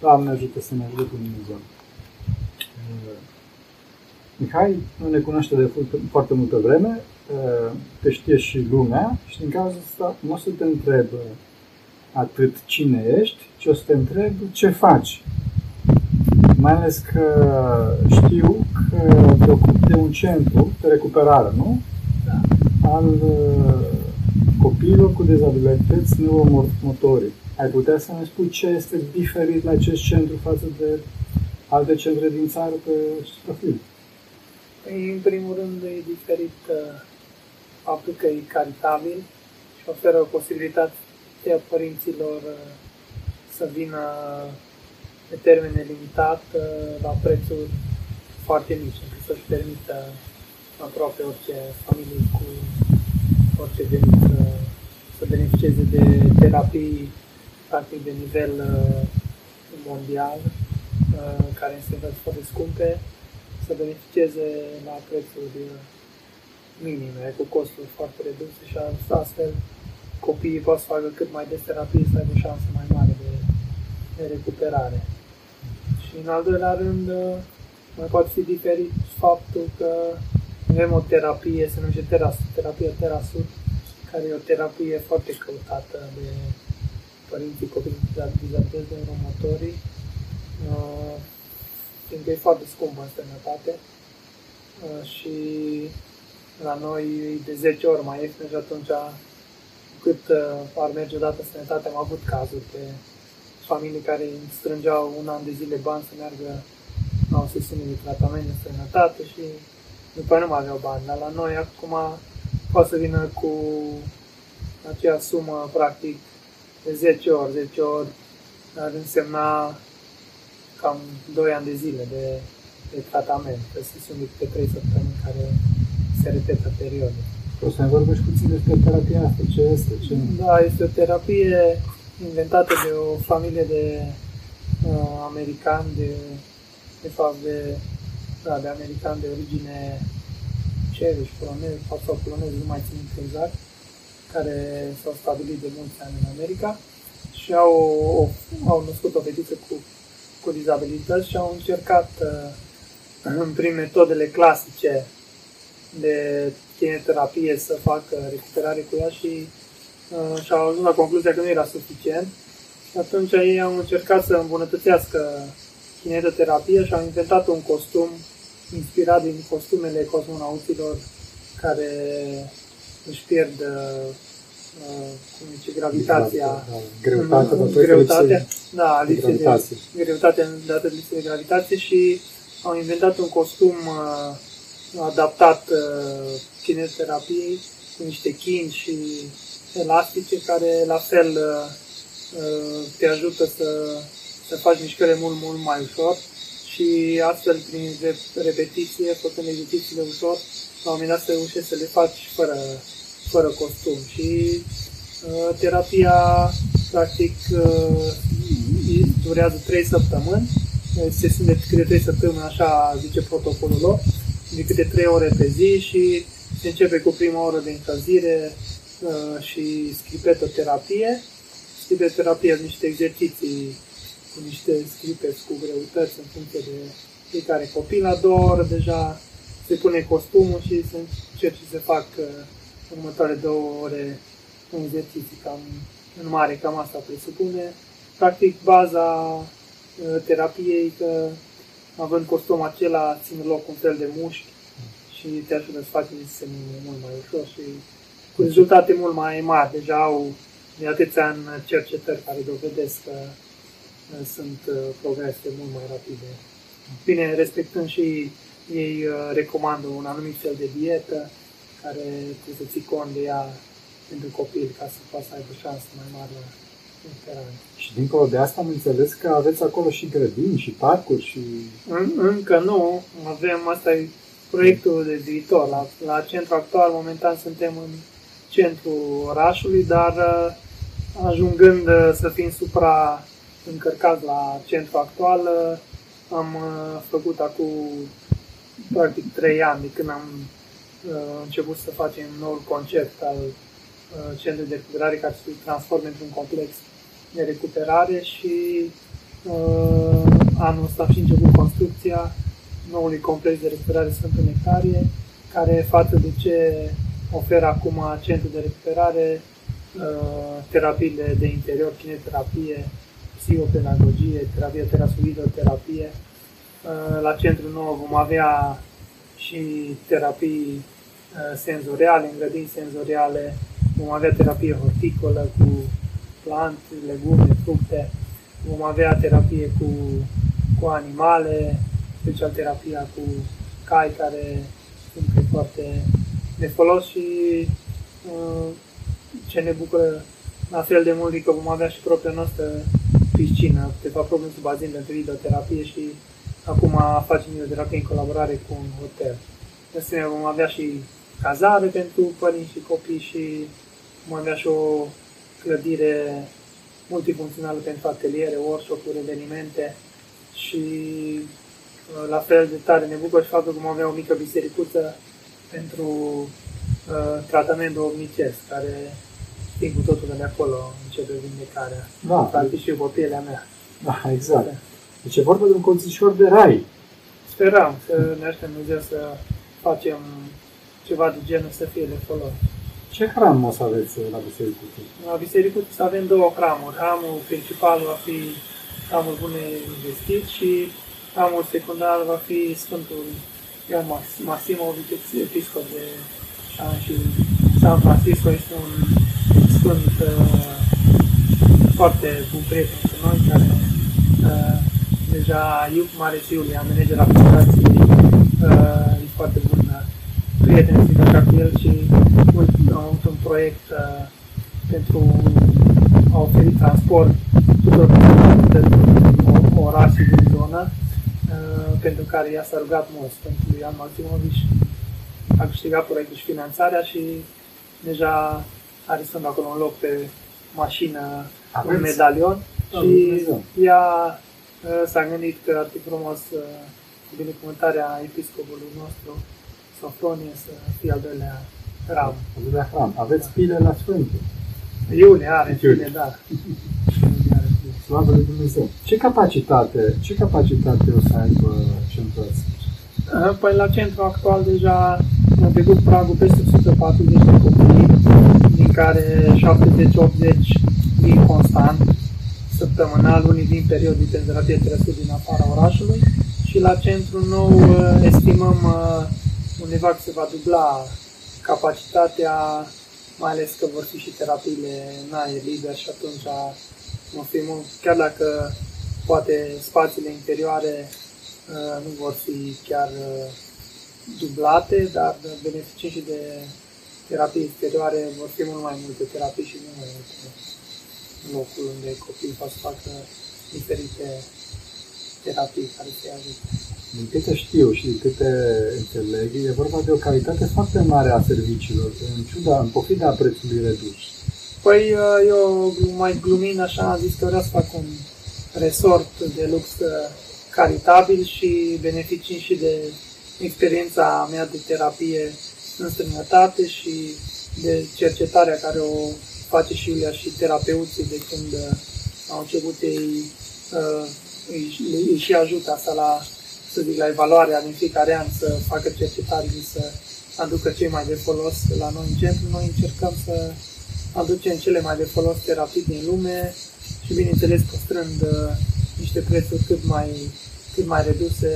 Doamne ajută să ne ajute Dumnezeu. Uh, Mihai nu ne cunoaște de foarte multă vreme, uh, te știe și lumea și din cauza asta nu o să te întreb atât cine ești, ci o să te întreb ce faci. Mai ales că știu că te ocupi de un centru de recuperare, nu? Da. Al uh, copiilor cu dezabilități neuromotorii. Ai putea să ne spui ce este diferit la acest centru față de alte centre din țară pe acest profil? Păi, în primul rând, e diferit uh, faptul că e caritabil și oferă posibilitatea părinților uh, să vină pe termen limitat uh, la prețuri foarte mici, încât să-și permită aproape orice familie cu orice venit să, să beneficieze de terapii practic de nivel uh, mondial, uh, care sunt foarte scumpe, să beneficieze la prețuri uh, minime, cu costuri foarte reduse și astfel copiii pot să facă cât mai des terapii, să aibă o șansă mai mare de, de recuperare. Și în al doilea rând, mai poate fi diferit faptul că avem o terapie, se numește teras, terapia Terasut, care e o terapie foarte căutată de părinții copiii cu dizabilități neuromotorii, uh, fiindcă e foarte scumpă în sănătate uh, și la noi e de 10 ori mai ieftin și atunci cât uh, ar merge odată sănătate, am avut cazuri de familii care strângeau un an de zile bani să meargă la o sesiune de tratament de sănătate și după nu mai aveau bani. Dar la noi acum poate să vină cu acea sumă, practic, de 10 ori. 10 ori ar însemna cam 2 ani de zile de, de tratament, de sesiuni de 3 săptămâni care se repetă periodic. O să ne vorbești puțin despre terapia asta. Ce este? Ce Da, este o terapie inventată de o familie de uh, americani, de, de fapt de, da, de americani de origine cereș, polonez, sau polonez, nu mai țin exact, care s-au stabilit de mulți ani în America și au, au născut o fetiță cu, cu dizabilități și au încercat uh, prin metodele clasice de chemoterapie să facă recuperare cu ea și uh, și-au ajuns la concluzia că nu era suficient. Și atunci ei au încercat să îmbunătățească kinetoterapia și au inventat un costum inspirat din costumele cosmonautilor care își pierd uh, uh, cum zice, gravitația. Da, greutatea, în, greutatea, da, de gravitație. De, greutatea dată de lipsă de gravitație și au inventat un costum uh, adaptat uh, kineterapiei cu niște chini și elastice care la fel uh, uh, te ajută să, să faci mișcări mult, mult mai ușor și astfel prin repetiție, făcând exercițiile ușor, la un moment dat să reușești să le faci fără, fără costum. Și uh, terapia, practic, uh, durează 3 săptămâni, sesiune de câte 3 săptămâni, așa zice protocolul lor, de câte 3 ore pe zi și se începe cu prima oră de încălzire uh, și scripetoterapie. Scripetoterapie sunt niște exerciții cu niște scripeți cu greutăți în funcție de fiecare copil. La două ore deja se pune costumul și se încerce să fac uh, următoarele două ore un exerciții cam în mare, cam asta presupune. Practic, baza uh, terapiei, că având costumul acela, țin loc un fel de mușchi și te ajută să faci semne mult mai ușor și cu rezultate mult mai mari. Deja au de atâția ani cercetări care dovedesc că uh, sunt progrese mult mai rapide. Bine, respectând și ei uh, recomandă un anumit fel de dietă care trebuie să ții cont de ea pentru copil ca să poată să aibă șanse mai mari la recuperare. Și dincolo de asta am înțeles că aveți acolo și grădini și parcuri și... În, încă nu, avem, asta e proiectul de viitor. La, la centru actual, momentan, suntem în centrul orașului, dar uh, ajungând uh, să fim supra încărcați la centru actual, am făcut acum practic trei ani de când am uh, început să facem noul concept al uh, centrului de recuperare care se transformă într-un complex de recuperare și Uh, anul ăsta a și început construcția noului complex de recuperare Sfântul Nectarie, care față de ce oferă acum centru de recuperare, uh, terapiile de interior, kineterapie, psihopedagogie, terapie terapie. Uh, la centru nou vom avea și terapii senzoriale, în grădini senzoriale, vom avea terapie horticolă cu plante, legume, fructe, vom avea terapie cu, cu animale, special terapia cu cai care sunt foarte de folos și uh, ce ne bucură la fel de mult că vom avea și propria noastră piscină, câteva probleme sub bazin pentru videoterapie și acum facem videoterapie în colaborare cu un hotel. De asemenea, vom avea și cazare pentru părinți și copii și vom avea și o clădire multifuncțională pentru ateliere, workshop-uri, evenimente și uh, la fel de tare ne bucur și faptul că vom avea o mică bisericuță pentru uh, tratamentul omnicesc, care știm cu totul de acolo începe vindecarea. Da. Practic și pe pielea mea. Da, exact. Deci e vorba de un conțișor de rai. Sperăm să ne așteptăm Dumnezeu să facem ceva de genul să fie de folos. Ce hram o să aveți la biserică? La biserică să avem două hramuri. Hramul principal va fi hramul Bunei Investit și hramul secundar va fi Sfântul Ioan Masimovic, episcop de Șan și San Francisco este un sfânt uh, foarte bun prieten cu noi, care uh, deja Iup Mare Iulia, manager al fundației, uh, e foarte bun prieten ca cu el și am avut un proiect uh, pentru a oferi transport tuturor pentru orașe din zonă, uh, pentru care i-a s-a rugat mult pentru Ian Maximovici. A câștigat proiectul și finanțarea și deja are sunt acolo un loc pe mașină, Aveți? un medalion da, și ea uh, s-a gândit că ar fi frumos uh, cu binecuvântarea episcopului nostru Sofronie să fie al doilea hram. Al doilea hram. Aveți pile la Sfântul. Iulie are pile, da. Slavă lui Dumnezeu. Ce capacitate, ce capacitate o să aibă centrul ăsta? Păi la centru actual deja am trecut pragul peste 140 de copii, din care 70-80 vin constant, săptămânal, unii din periode de terapie trăsut din afara orașului. Și la centru nou uh, estimăm uh, undeva se va dubla capacitatea, mai ales că vor fi și terapiile în aer liber și atunci vom fi mult, chiar dacă poate spațiile interioare uh, nu vor fi chiar uh, dublate, dar beneficii și de terapii exterioare vor fi mult mai multe terapii și nu mai multe locul unde copiii pot să facă diferite terapii care se ajută. Din câte știu și din câte înțeleg, e vorba de o calitate foarte mare a serviciilor, în ciuda, în pofida prețului redus. Păi eu mai glumind așa am zis că vreau să fac un resort de lux uh, caritabil și beneficii și de experiența mea de terapie în străinătate și de cercetarea care o face și Iulia și terapeuții de când uh, au început ei uh, îi, îi și ajută asta la, să zic, la evaluarea din fiecare an, să facă cercetare și să aducă cei mai de folos la noi în centru. Noi încercăm să aducem cele mai de folos terapii din lume și, bineînțeles, păstrând uh, niște prețuri cât mai, cât mai reduse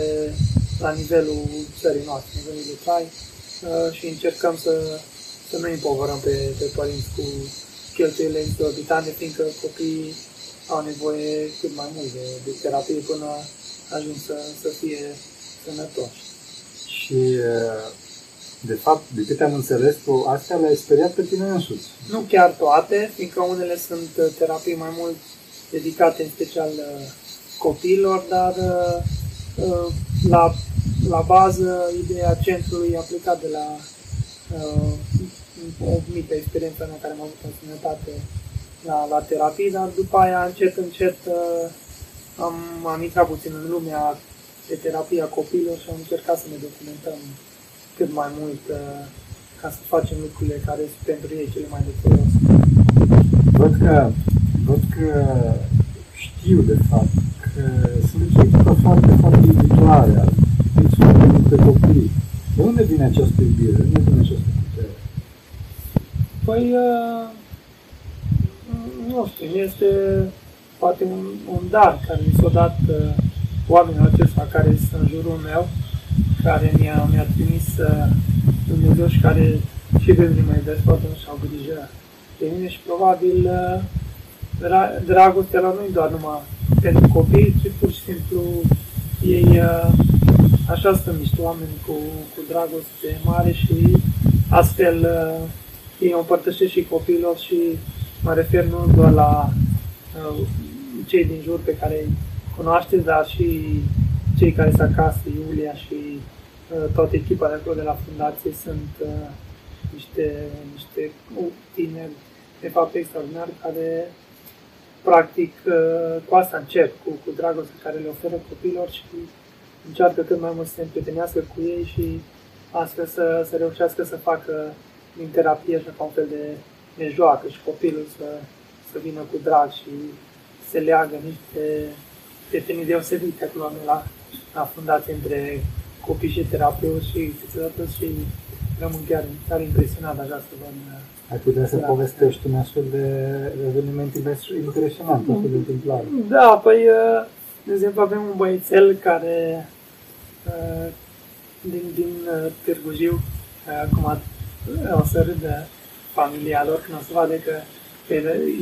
la nivelul țării noastre, nivelul de trai uh, și încercăm să, să nu împovărăm pe, pe părinți cu cheltuielile exorbitante, fiindcă copiii au nevoie cât mai mult de, de terapie până ajung să, să fie sănătoși. Și, de fapt, de câte am înțeles, tu astea le-ai speriat pe tine însuți. Nu chiar toate, fiindcă unele sunt uh, terapii mai mult dedicate în special uh, copiilor, dar uh, la, la bază ideea centrului aplicat de la o mică experiență mea care am avut în sănătate la, la terapie, dar după aia, încet, încet, uh, am, am intrat puțin în lumea de terapia copiilor și am încercat să ne documentăm cât mai mult uh, ca să facem lucrurile care sunt pentru ei cele mai de folos. Văd că, văd că știu de fapt că sunt o echipă foarte, foarte iubitoare, fiți foarte multe copii. De unde vine această iubire? De unde vine această putere? Păi, uh, nu știu, este poate un, un dar care mi s-a dat uh, oamenilor acestea care sunt în jurul meu, care mi-a, mi-a trimis uh, Dumnezeu și care și pe mine mă iubesc foarte mult și au grijă de mine și probabil uh, dragostea la nu doar numai pentru copii, ci pur și simplu ei uh, așa sunt niște oameni cu, cu dragoste mare și astfel uh, ei o împărtășesc și copiilor și mă refer nu doar la uh, cei din jur pe care îi cunoașteți, dar și cei care sunt acasă, Iulia și uh, toată echipa de acolo de la fundație sunt uh, niște, niște tineri de fapt extraordinar care practic uh, cu asta încep, cu, cu dragostea care le oferă copilor și încearcă cât mai mult să se împrietenească cu ei și astfel să, să reușească să facă din terapie și ca un fel de, de joacă și copilul să, să vină cu drag și se leagă niște prietenii deosebite acolo la, la fundație între copii și terapeuți și fizioterapeut și rămân chiar, chiar impresionat așa să văd ai putea să da. povestești un astfel de eveniment impresionant, astfel de întâmplare. Da, păi, uh, de exemplu, avem un băiețel care uh, din, din uh, Târgu Jiu, acum o să râdă familia lor când o să vadă că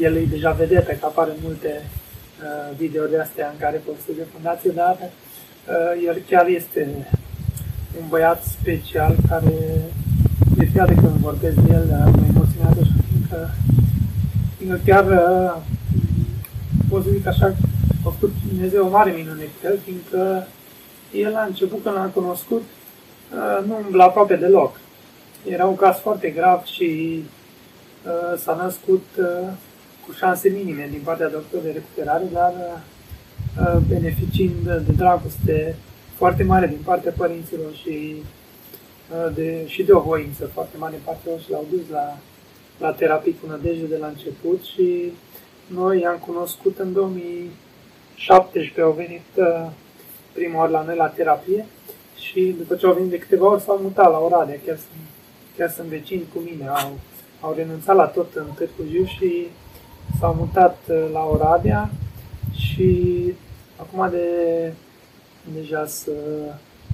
el e deja vedetă, că apare multe video de astea în care povestește de fundație, dar el chiar este un băiat special care de fiecare când vorbesc de el, mă emoționează și fiindcă, fiindcă chiar pot să zic așa, a făcut Dumnezeu o mare minune cu el, fiindcă el a început când l-a cunoscut, nu umbla aproape deloc. Era un caz foarte grav și uh, s-a născut uh, cu șanse minime din partea doctorului de recuperare, dar uh, beneficiind de dragoste foarte mare din partea părinților și Uh, de, și de o voință foarte mare în partea și l-au dus la, la terapie cu nădejde de la început și noi am cunoscut în 2017, au venit uh, prima oară la noi la terapie și după ce au venit de câteva ori s-au mutat la Oradea, chiar sunt, chiar sunt vecini cu mine, au, au renunțat la tot în Târgu Jiu și s-au mutat uh, la Oradea și acum de deja să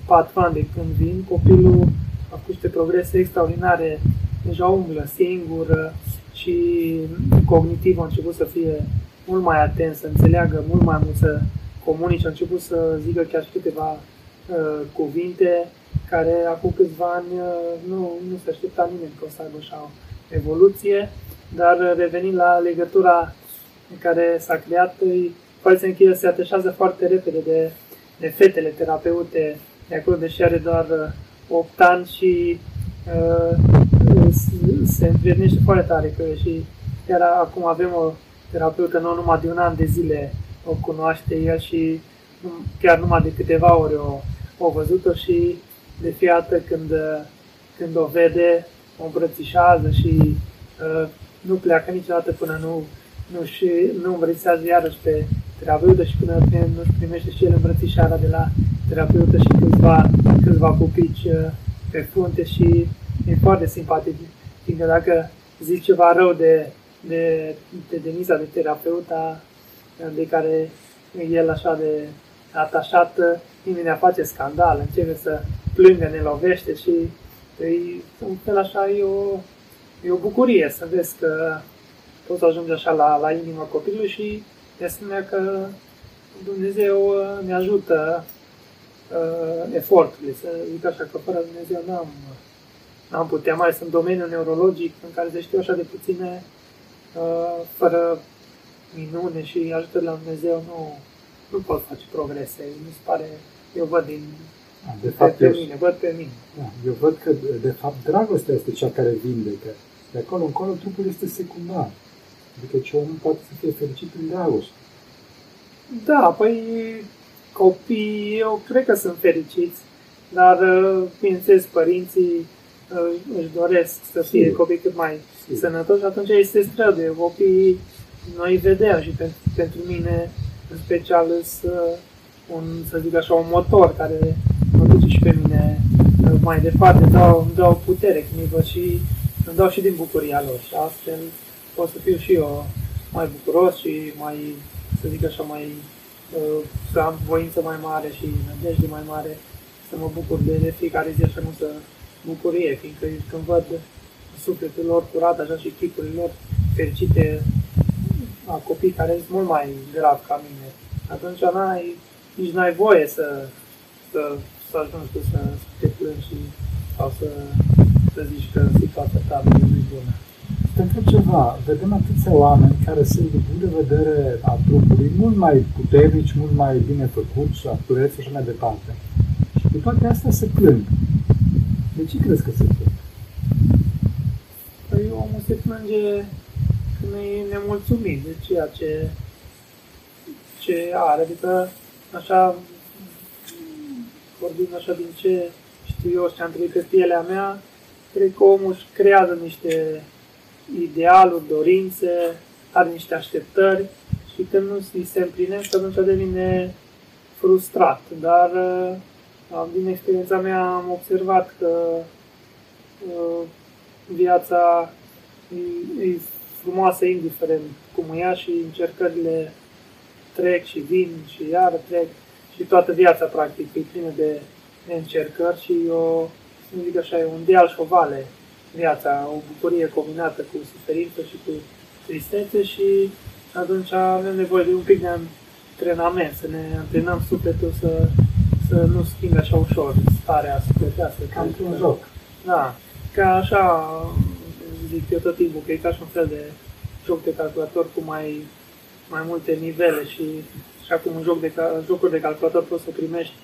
patru ani de când vin, copilul a făcut niște progrese extraordinare, deja umblă singur și cognitiv a început să fie mult mai atent, să înțeleagă mult mai mult, să comunice, a început să zică chiar și câteva uh, cuvinte care acum câțiva ani uh, nu, nu se aștepta nimeni că o să aibă așa o evoluție, dar revenind la legătura care s-a creat, pare că se atașează foarte repede de, de fetele terapeute de acolo, deși are doar 8 ani și uh, se învrednește foarte tare că și chiar acum avem o terapeută nu numai de un an de zile o cunoaște el și chiar numai de câteva ori o, o văzut-o și de fiată când, când o vede, o îmbrățișează și uh, nu pleacă niciodată până nu, nu, și, nu îmbrățișează iarăși pe terapeută și până nu-și primește și el îmbrățișarea de la terapeută și câțiva, câțiva pupici uh, pe frunte și e foarte simpatic. Fiindcă dacă zici ceva rău de, de, de Denisa, de terapeuta, de care el așa de atașat, nimeni face scandal, începe să plângă, ne lovește și e, un fel așa e o, e o bucurie să vezi că poți ajunge așa la, la inima copilului și de asemenea că Dumnezeu uh, ne ajută uh, eforturile, să zic așa, că fără Dumnezeu n-am, n-am putea, mai sunt domeniul neurologic în care se știu așa de puține, uh, fără minune și ajută la Dumnezeu nu, nu pot face progrese. Mi se pare, eu văd din de fapt, pe, pe mine, văd pe mine. Da, eu văd că, de fapt, dragostea este cea care vindecă. De acolo încolo, trupul este secundar. Adică ce om poate să fie fericit în dragoste. Da, păi copiii, eu cred că sunt fericiți, dar, uh, bineînțeles, părinții uh, își doresc să fie Sigur. copii cât mai Sigur. sănătoși, atunci este străduie. Copiii, noi vedem și pentru, pentru mine în special sunt un, să zic așa, un motor care mă duce și pe mine uh, mai departe, îmi dau, îmi dau putere când îi văd și îmi dau și din bucuria lor. Și astfel pot să fiu și eu mai bucuros și mai, să zic așa, mai uh, să am voință mai mare și nădejde mai mare, să mă bucur de, de fiecare zi așa multă bucurie, fiindcă când văd sufletul lor curat, așa și chipurile lor fericite, a copii care sunt mult mai grav ca mine, atunci n-ai, nici n-ai voie să, să, să ajungi tu să, să te plângi și, sau să, să zici că situația ta nu e bună. Te întreb ceva, vedem atâția oameni care sunt, din punct de vedere a trupului, mult mai puternici, mult mai bine făcuți, actureți și așa mai departe. Și cu toate astea se plâng. De ce crezi că se plâng? Păi omul se plânge când e nemulțumit de ceea ce, ce are. Adică, așa, vorbind așa din ce știu eu și am trăit pe pielea mea, cred că omul își creează niște idealuri, dorințe, are niște așteptări și când nu se împlinește, atunci devine frustrat. Dar din experiența mea am observat că viața e, e frumoasă indiferent cum e ea și încercările trec și vin și iară trec și toată viața practic e plină de, de încercări și o, să zic așa, e un deal și o vale viața, o bucurie combinată cu suferință și cu tristețe și atunci avem nevoie de un pic de antrenament, să ne antrenăm sufletul să, să nu schimbe așa ușor starea sufletească. Ca într-un joc. Da, ca așa, zic eu tot timpul, că e ca și un fel de joc de calculator cu mai, mai multe nivele și și acum un joc de, jocuri de calculator poți să primești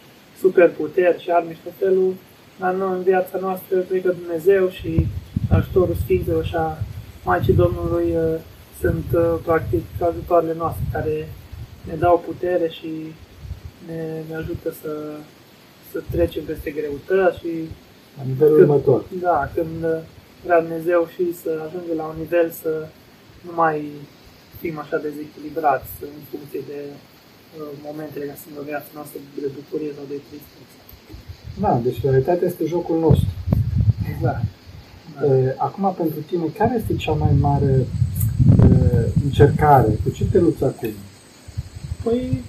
super puteri și arme și tot felul, dar noi în viața noastră cred că Dumnezeu și ajutorul Sfinților și a Maicii Domnului uh, sunt uh, practic ajutoarele noastre care ne dau putere și ne, ne ajută să, să trecem peste greutăți și la nivelul când, următor. Da, când uh, vrea Dumnezeu și să ajungem la un nivel să nu mai fim așa dezechilibrați în funcție de uh, momentele care sunt în viața noastră de bucurie sau de tristețe. Da, deci realitatea este jocul nostru. Exact. Da. Acum, pentru tine, care este cea mai mare uh, încercare? Cu ce te lupți acum? Păi,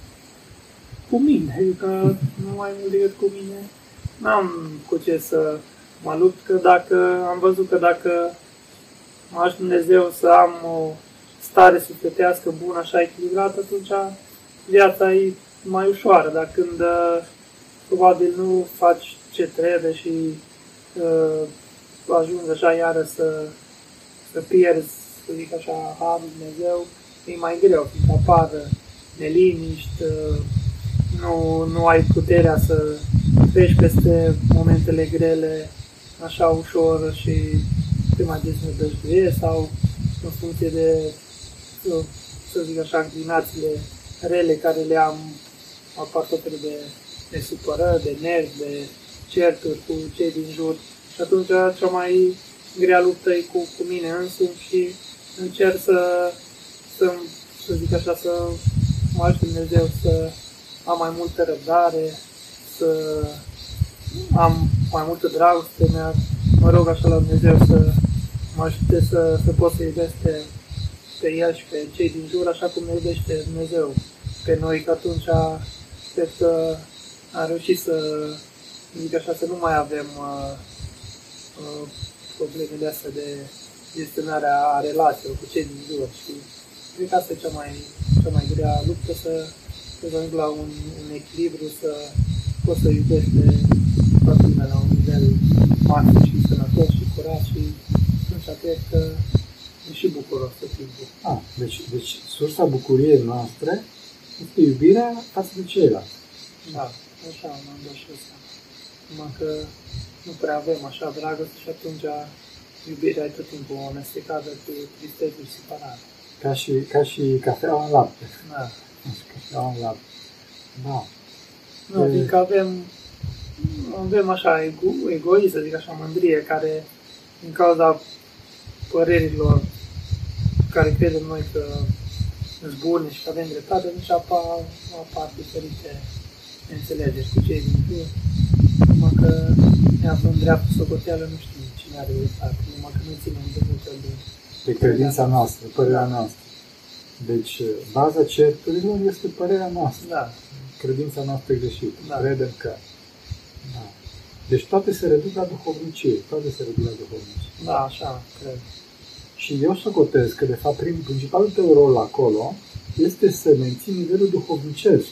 cu mine, adică nu mai mult decât cu mine. N-am cu ce să mă lupt, că dacă am văzut că dacă mă aș Dumnezeu să am o stare sufletească bună, așa echilibrată, atunci viața e mai ușoară, dar când uh, probabil nu faci ce trebuie și uh, ajungi așa iară să, să pierzi, să zic așa, harul Dumnezeu, e mai greu, fiindcă apar neliniști, uh, nu, nu ai puterea să treci peste momentele grele așa ușor și te mai desnădăjduie sau în funcție de, să zic așa, înclinațiile rele care le am, apar tot de, de supărări, de nervi, de certuri cu cei din jur. Și atunci cea mai grea luptă e cu, cu mine însumi și încerc să, să, să zic așa, să mă ajut Dumnezeu să am mai multă răbdare, să am mai multă dragoste, mea, mă rog așa la Dumnezeu să mă ajute să, să pot să iubesc pe, pe el și pe cei din jur, așa cum ne iubește Dumnezeu pe noi, că atunci cred că am reușit să, zic așa, să nu mai avem uh, uh, problemele astea de gestionarea a relațiilor cu cei din jur și cred că asta e cea mai, cea mai grea luptă, să, să ajung la un, un echilibru, să poți să iubești pe toată lumea la un nivel maxim și sănătos și curat și atunci cred că e și bucuros tot timpul. Ah, deci, deci sursa bucuriei noastre este iubirea față de ceilalți. Da, așa m-am dat și asta. Numai că nu prea avem așa dragoste și atunci iubirea e tot timpul amestecată cu tristețe și separare. Ca și, ca și cafeaua în lapte. Da. Ca și cafeaua în lapte. Da. Nu, adică avem avem așa ego, egoism, să zic așa, mândrie, care din cauza părerilor care credem noi că sunt bune și că avem dreptate, atunci apar, apar diferite înțelegeri cu cei din jur. Numai că ne aflăm dreaptă socoteală, nu știm cine are dreptate, numai că nu ținem de multe de, de credința noastră, părerea noastră. Deci, baza certurilor este părerea noastră. Da. Credința noastră greșită. Da. Credem că. Da. Deci toate se reduc la duhovnicie. Toate se reduc la duhovnicie. Da, așa, cred. Și eu socotez că, de fapt, prin, principalul tău rol acolo este să menții nivelul duhovnicesc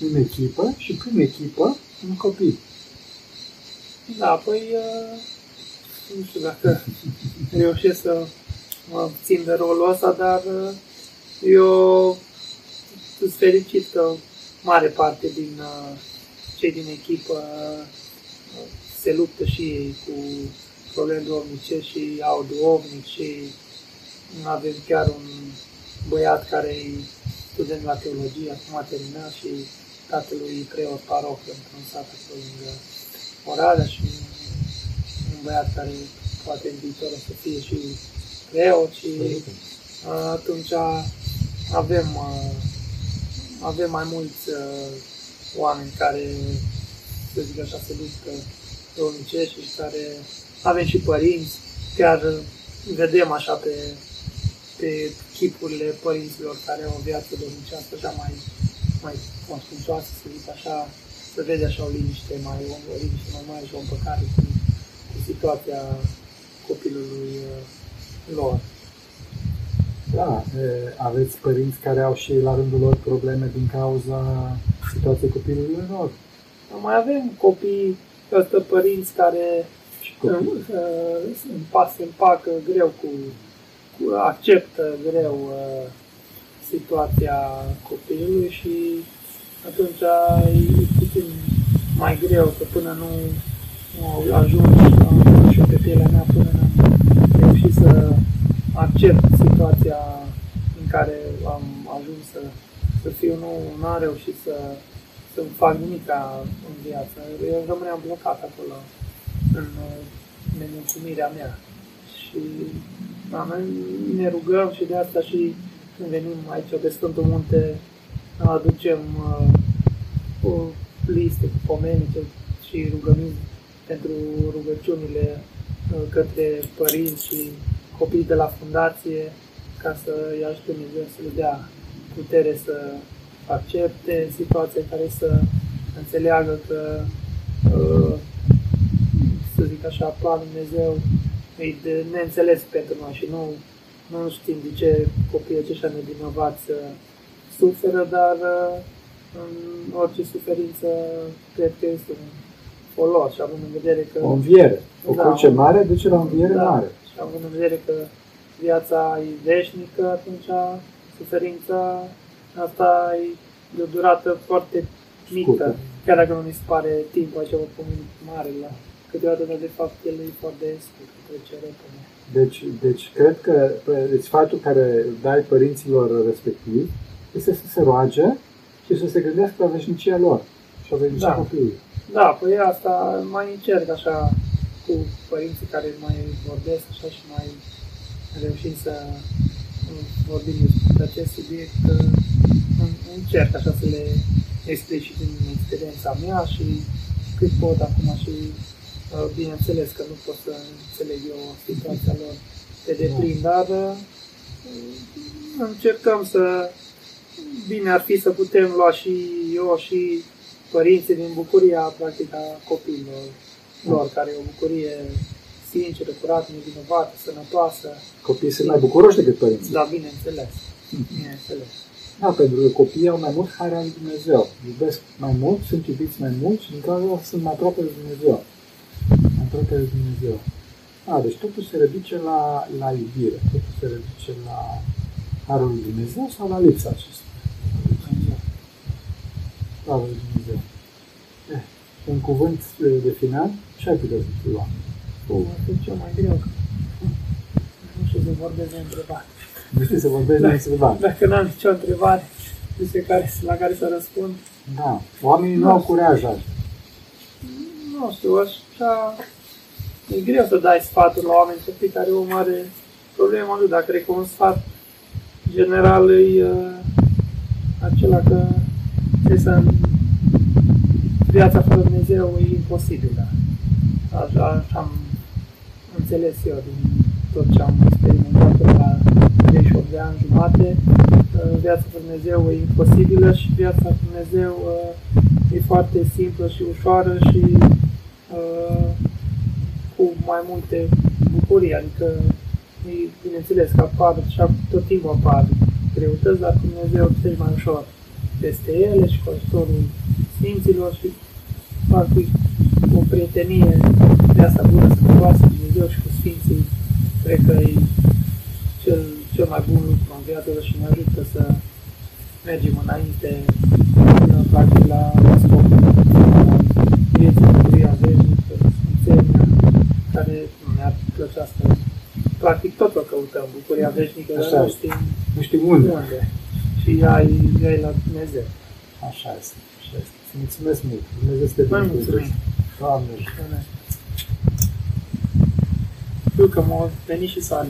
în echipă și prin echipă în copii. Da, păi, uh, nu știu dacă reușesc să mă țin de rolul ăsta, dar uh, eu sunt fericit că mare parte din uh, cei din echipă uh, se luptă și ei cu probleme duhovnice și au duhovnic și avem chiar un băiat care e student la teologie, acum a terminat și tatălui preot paroc într-un sat acolo lângă Oradea și un, un băiat care poate în viitor o să fie și preot și uh, atunci avem, uh, avem mai mulți uh, oameni care, să zic așa, se luptă duhovnicești și care avem și părinți, chiar vedem așa pe, pe chipurile părinților care au o viață domnicească așa mai, mai conștiincioasă, să zic așa, să vede așa o liniște mai, o liniște mai mare și o împăcare cu, cu situația copilului uh, lor. Da, aveți părinți care au și la rândul lor probleme din cauza situației copilului lor. Mai avem copii, ăsta părinți care copii. împac, se împacă greu cu, cu acceptă greu uh, situația copilului și atunci e puțin mai greu, că până nu, nu ajungi și pe pielea mea, până nu am reușit să accept situația în care am ajuns să, să fiu, nu, nu am reușit să, să-mi fac nimica în viață. Eu rămâneam blocat acolo în nemulțumirea mea. Și da, noi ne rugăm și de asta și când venim aici pe Sfântul Munte aducem uh, o listă cu pomenice și rugăminți pentru rugăciunile uh, către părinți și copii de la fundație ca să îi ajute Dumnezeu să le dea putere să accepte situația care să înțeleagă că uh, să zic așa, planul Dumnezeu e de neînțeles pentru noi și nu, nu știm de ce copiii aceștia nevinovați suferă, dar în orice suferință cred că este un folos și având în vedere că... O înviere. O da, cruce mare duce la o înviere da, mare. Și având în vedere că viața e veșnică, atunci suferința asta e de o durată foarte mică. Scurtă. Chiar dacă nu mi se pare timpul acela mare la câteodată, dar de fapt el e foarte scurt, trece repede. Deci, deci cred că deci sfatul care dai părinților respectiv este să se roage și să se gândească la veșnicia lor și la veșnicia da. copilului. Da, păi asta mai încerc așa cu părinții care mai vorbesc așa și mai reușim să vorbim despre acest subiect, încerc așa să le explic și din experiența mea și cât pot acum și Uh, bineînțeles că nu pot să înțeleg eu situația lor pe deplin, dar uh, încercăm să, bine ar fi să putem lua și eu și părinții din bucuria, practic, a copiilor lor, care e o bucurie sinceră, curată, nevinovată, sănătoasă. Copiii sunt mai bucuroși decât părinții. Da, bineînțeles. Bineînțeles. Da, pentru că copiii au mai mult care al Dumnezeu. Iubesc mai mult, sunt iubiți mai mult și din cauza sunt mai aproape de Dumnezeu aproape de Dumnezeu. A, deci totul se reduce la, la iubire, totul se reduce la Harul lui Dumnezeu sau la lipsa acesta. Slavă lui Dumnezeu. Eh, un cuvânt de final, ce ai putea să spui oameni? O, cel mai greu. Nu știu să vorbesc de întrebare. Nu știu să vorbesc de întrebare. Dacă n-am nicio întrebare despre care, la care să răspund. Da, oamenii nu au curaj așa. Nu știu, așa E greu să dai sfatul la oameni pe care o mare problemă lui, dar cred că un sfat general îi, uh, acela că trebuie să viața fără Dumnezeu e imposibilă. Așa, așa am înțeles eu din tot ce am experimentat la 38 de ani jumate. Viața fără Dumnezeu e imposibilă și viața fără Dumnezeu uh, e foarte simplă și ușoară și uh, cu mai multe bucurii. Adică, e, bineînțeles că apar și tot timpul apar greutăți, dar Dumnezeu trece mai ușor peste ele și cu ajutorul Sfinților și practic o prietenie de asta bună să cunoască Dumnezeu și cu Sfinții, cred că e cel, cel mai bun lucru în viață și ne ajută să mergem înainte până practic la, la scopul vieții, bucuria veșnică, sfințenia, care mi-ar plăcea să practic tot o căutăm, bucuria veșnică, dar nu știm, nu știm unde. unde. Și ea e la Dumnezeu. Așa este. Așa este. Să mulțumesc mult. Dumnezeu să te Mai mulțumim. Doamne. Știu că m-au venit și sale,